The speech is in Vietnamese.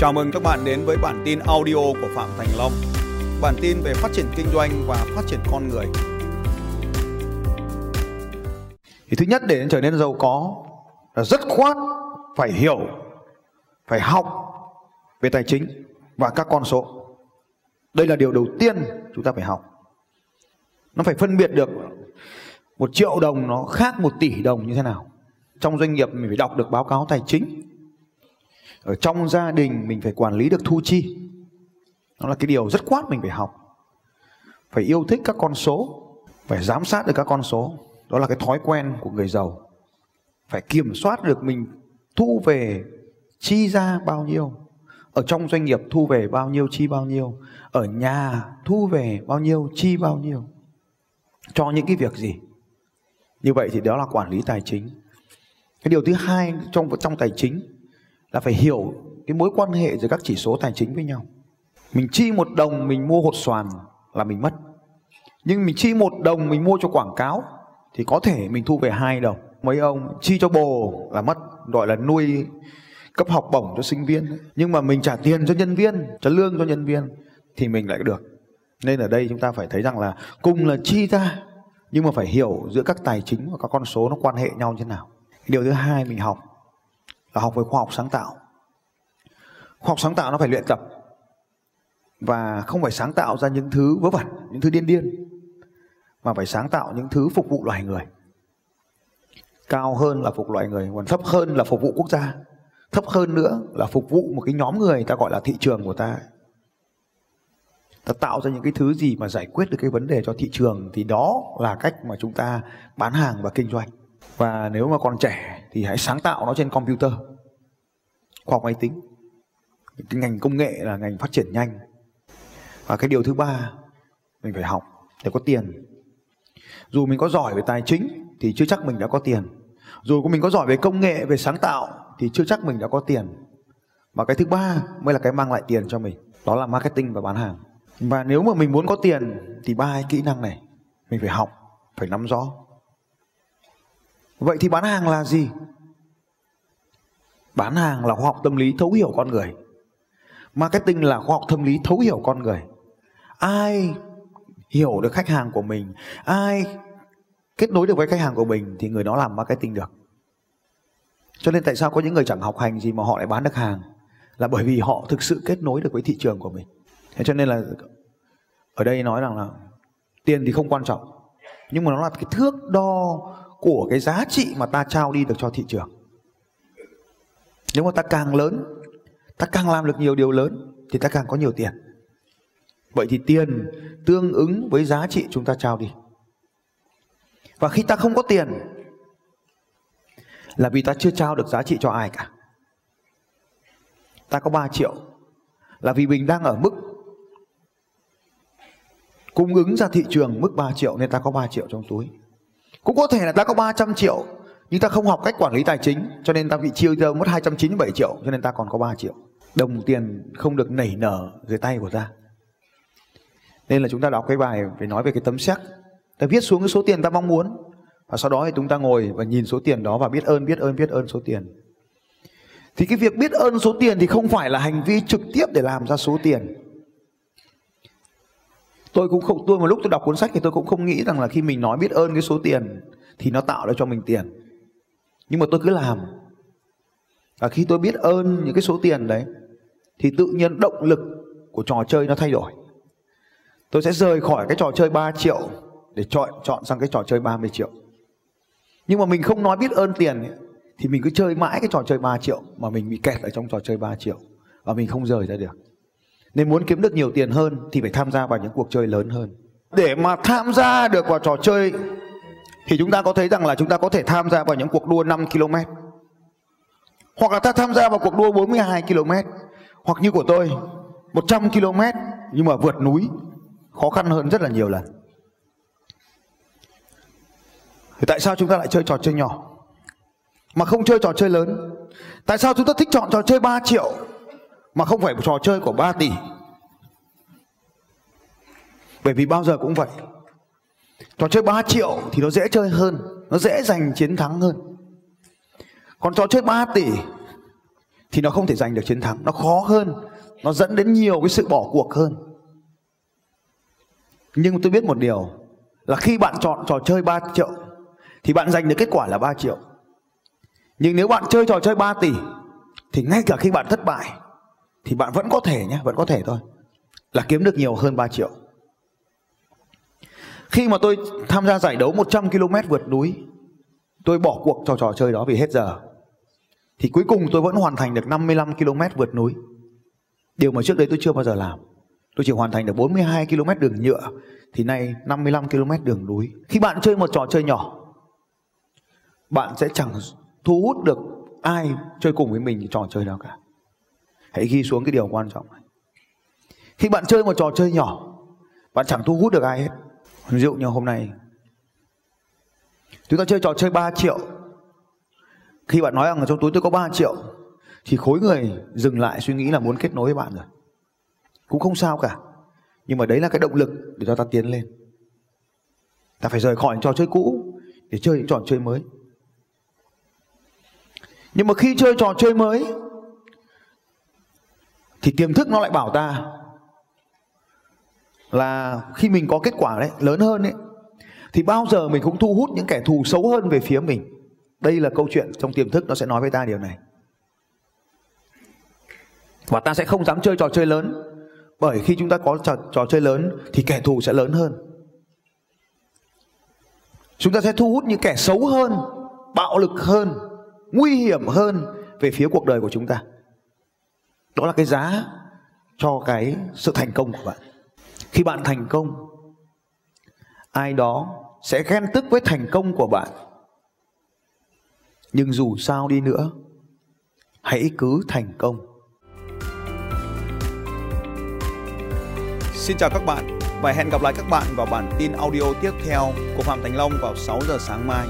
Chào mừng các bạn đến với bản tin audio của Phạm Thành Long. Bản tin về phát triển kinh doanh và phát triển con người. Thì thứ nhất để trở nên giàu có là rất khoát phải hiểu, phải học về tài chính và các con số. Đây là điều đầu tiên chúng ta phải học. Nó phải phân biệt được một triệu đồng nó khác một tỷ đồng như thế nào. Trong doanh nghiệp mình phải đọc được báo cáo tài chính ở trong gia đình mình phải quản lý được thu chi. Đó là cái điều rất quát mình phải học. Phải yêu thích các con số. Phải giám sát được các con số. Đó là cái thói quen của người giàu. Phải kiểm soát được mình thu về chi ra bao nhiêu. Ở trong doanh nghiệp thu về bao nhiêu chi bao nhiêu. Ở nhà thu về bao nhiêu chi bao nhiêu. Cho những cái việc gì? Như vậy thì đó là quản lý tài chính. Cái điều thứ hai trong trong tài chính là phải hiểu cái mối quan hệ giữa các chỉ số tài chính với nhau. Mình chi một đồng mình mua hột xoàn là mình mất. Nhưng mình chi một đồng mình mua cho quảng cáo thì có thể mình thu về hai đồng. Mấy ông chi cho bồ là mất, gọi là nuôi cấp học bổng cho sinh viên. Nhưng mà mình trả tiền cho nhân viên, trả lương cho nhân viên thì mình lại được. Nên ở đây chúng ta phải thấy rằng là cùng là chi ra nhưng mà phải hiểu giữa các tài chính và các con số nó quan hệ nhau như thế nào. Điều thứ hai mình học là học về khoa học sáng tạo. Khoa học sáng tạo nó phải luyện tập và không phải sáng tạo ra những thứ vớ vẩn, những thứ điên điên, mà phải sáng tạo những thứ phục vụ loài người. Cao hơn là phục vụ loài người, còn thấp hơn là phục vụ quốc gia. Thấp hơn nữa là phục vụ một cái nhóm người ta gọi là thị trường của ta. Ta tạo ra những cái thứ gì mà giải quyết được cái vấn đề cho thị trường thì đó là cách mà chúng ta bán hàng và kinh doanh và nếu mà còn trẻ thì hãy sáng tạo nó trên computer. Khoa học máy tính. Cái ngành công nghệ là ngành phát triển nhanh. Và cái điều thứ ba, mình phải học để có tiền. Dù mình có giỏi về tài chính thì chưa chắc mình đã có tiền. Dù mình có giỏi về công nghệ, về sáng tạo thì chưa chắc mình đã có tiền. Và cái thứ ba mới là cái mang lại tiền cho mình, đó là marketing và bán hàng. Và nếu mà mình muốn có tiền thì ba cái kỹ năng này mình phải học, phải nắm rõ. Vậy thì bán hàng là gì? Bán hàng là khoa học tâm lý thấu hiểu con người. Marketing là khoa học tâm lý thấu hiểu con người. Ai hiểu được khách hàng của mình, ai kết nối được với khách hàng của mình thì người đó làm marketing được. Cho nên tại sao có những người chẳng học hành gì mà họ lại bán được hàng? Là bởi vì họ thực sự kết nối được với thị trường của mình. Thế cho nên là ở đây nói rằng là tiền thì không quan trọng, nhưng mà nó là cái thước đo của cái giá trị mà ta trao đi được cho thị trường. Nếu mà ta càng lớn, ta càng làm được nhiều điều lớn, thì ta càng có nhiều tiền. Vậy thì tiền tương ứng với giá trị chúng ta trao đi. Và khi ta không có tiền, là vì ta chưa trao được giá trị cho ai cả. Ta có 3 triệu, là vì mình đang ở mức cung ứng ra thị trường mức 3 triệu, nên ta có 3 triệu trong túi cũng có thể là ta có 300 triệu, nhưng ta không học cách quản lý tài chính, cho nên ta bị chia ra mất 297 triệu, cho nên ta còn có 3 triệu. Đồng tiền không được nảy nở dưới tay của ta. Nên là chúng ta đọc cái bài phải nói về cái tấm séc. Ta viết xuống cái số tiền ta mong muốn, và sau đó thì chúng ta ngồi và nhìn số tiền đó và biết ơn biết ơn biết ơn số tiền. Thì cái việc biết ơn số tiền thì không phải là hành vi trực tiếp để làm ra số tiền tôi cũng không tôi một lúc tôi đọc cuốn sách thì tôi cũng không nghĩ rằng là khi mình nói biết ơn cái số tiền thì nó tạo ra cho mình tiền. Nhưng mà tôi cứ làm. Và khi tôi biết ơn những cái số tiền đấy thì tự nhiên động lực của trò chơi nó thay đổi. Tôi sẽ rời khỏi cái trò chơi 3 triệu để chọn chọn sang cái trò chơi 30 triệu. Nhưng mà mình không nói biết ơn tiền ấy, thì mình cứ chơi mãi cái trò chơi 3 triệu mà mình bị kẹt ở trong trò chơi 3 triệu và mình không rời ra được nên muốn kiếm được nhiều tiền hơn thì phải tham gia vào những cuộc chơi lớn hơn. Để mà tham gia được vào trò chơi, thì chúng ta có thấy rằng là chúng ta có thể tham gia vào những cuộc đua 5 km. Hoặc là ta tham gia vào cuộc đua 42 km. Hoặc như của tôi 100 km nhưng mà vượt núi, khó khăn hơn rất là nhiều lần. Thì tại sao chúng ta lại chơi trò chơi nhỏ mà không chơi trò chơi lớn? Tại sao chúng ta thích chọn trò chơi 3 triệu mà không phải một trò chơi của 3 tỷ. Bởi vì bao giờ cũng vậy. Trò chơi 3 triệu thì nó dễ chơi hơn, nó dễ giành chiến thắng hơn. Còn trò chơi 3 tỷ thì nó không thể giành được chiến thắng nó khó hơn nó dẫn đến nhiều cái sự bỏ cuộc hơn nhưng tôi biết một điều là khi bạn chọn trò chơi 3 triệu thì bạn giành được kết quả là 3 triệu nhưng nếu bạn chơi trò chơi 3 tỷ thì ngay cả khi bạn thất bại thì bạn vẫn có thể nhé, vẫn có thể thôi. Là kiếm được nhiều hơn 3 triệu. Khi mà tôi tham gia giải đấu 100 km vượt núi, tôi bỏ cuộc cho trò chơi đó vì hết giờ. Thì cuối cùng tôi vẫn hoàn thành được 55 km vượt núi. Điều mà trước đấy tôi chưa bao giờ làm. Tôi chỉ hoàn thành được 42 km đường nhựa, thì nay 55 km đường núi. Khi bạn chơi một trò chơi nhỏ, bạn sẽ chẳng thu hút được ai chơi cùng với mình trò chơi nào cả hãy ghi xuống cái điều quan trọng này. Khi bạn chơi một trò chơi nhỏ, bạn chẳng thu hút được ai hết. Ví dụ như hôm nay, chúng ta chơi trò chơi 3 triệu. Khi bạn nói rằng trong túi tôi có 3 triệu, thì khối người dừng lại suy nghĩ là muốn kết nối với bạn rồi. Cũng không sao cả, nhưng mà đấy là cái động lực để cho ta tiến lên. Ta phải rời khỏi trò chơi cũ để chơi những trò chơi mới. Nhưng mà khi chơi trò chơi mới thì tiềm thức nó lại bảo ta là khi mình có kết quả đấy lớn hơn ấy thì bao giờ mình cũng thu hút những kẻ thù xấu hơn về phía mình. Đây là câu chuyện trong tiềm thức nó sẽ nói với ta điều này. Và ta sẽ không dám chơi trò chơi lớn bởi khi chúng ta có trò, trò chơi lớn thì kẻ thù sẽ lớn hơn. Chúng ta sẽ thu hút những kẻ xấu hơn bạo lực hơn nguy hiểm hơn về phía cuộc đời của chúng ta đó là cái giá cho cái sự thành công của bạn. Khi bạn thành công, ai đó sẽ ghen tức với thành công của bạn. Nhưng dù sao đi nữa, hãy cứ thành công. Xin chào các bạn và hẹn gặp lại các bạn vào bản tin audio tiếp theo của Phạm Thành Long vào 6 giờ sáng mai.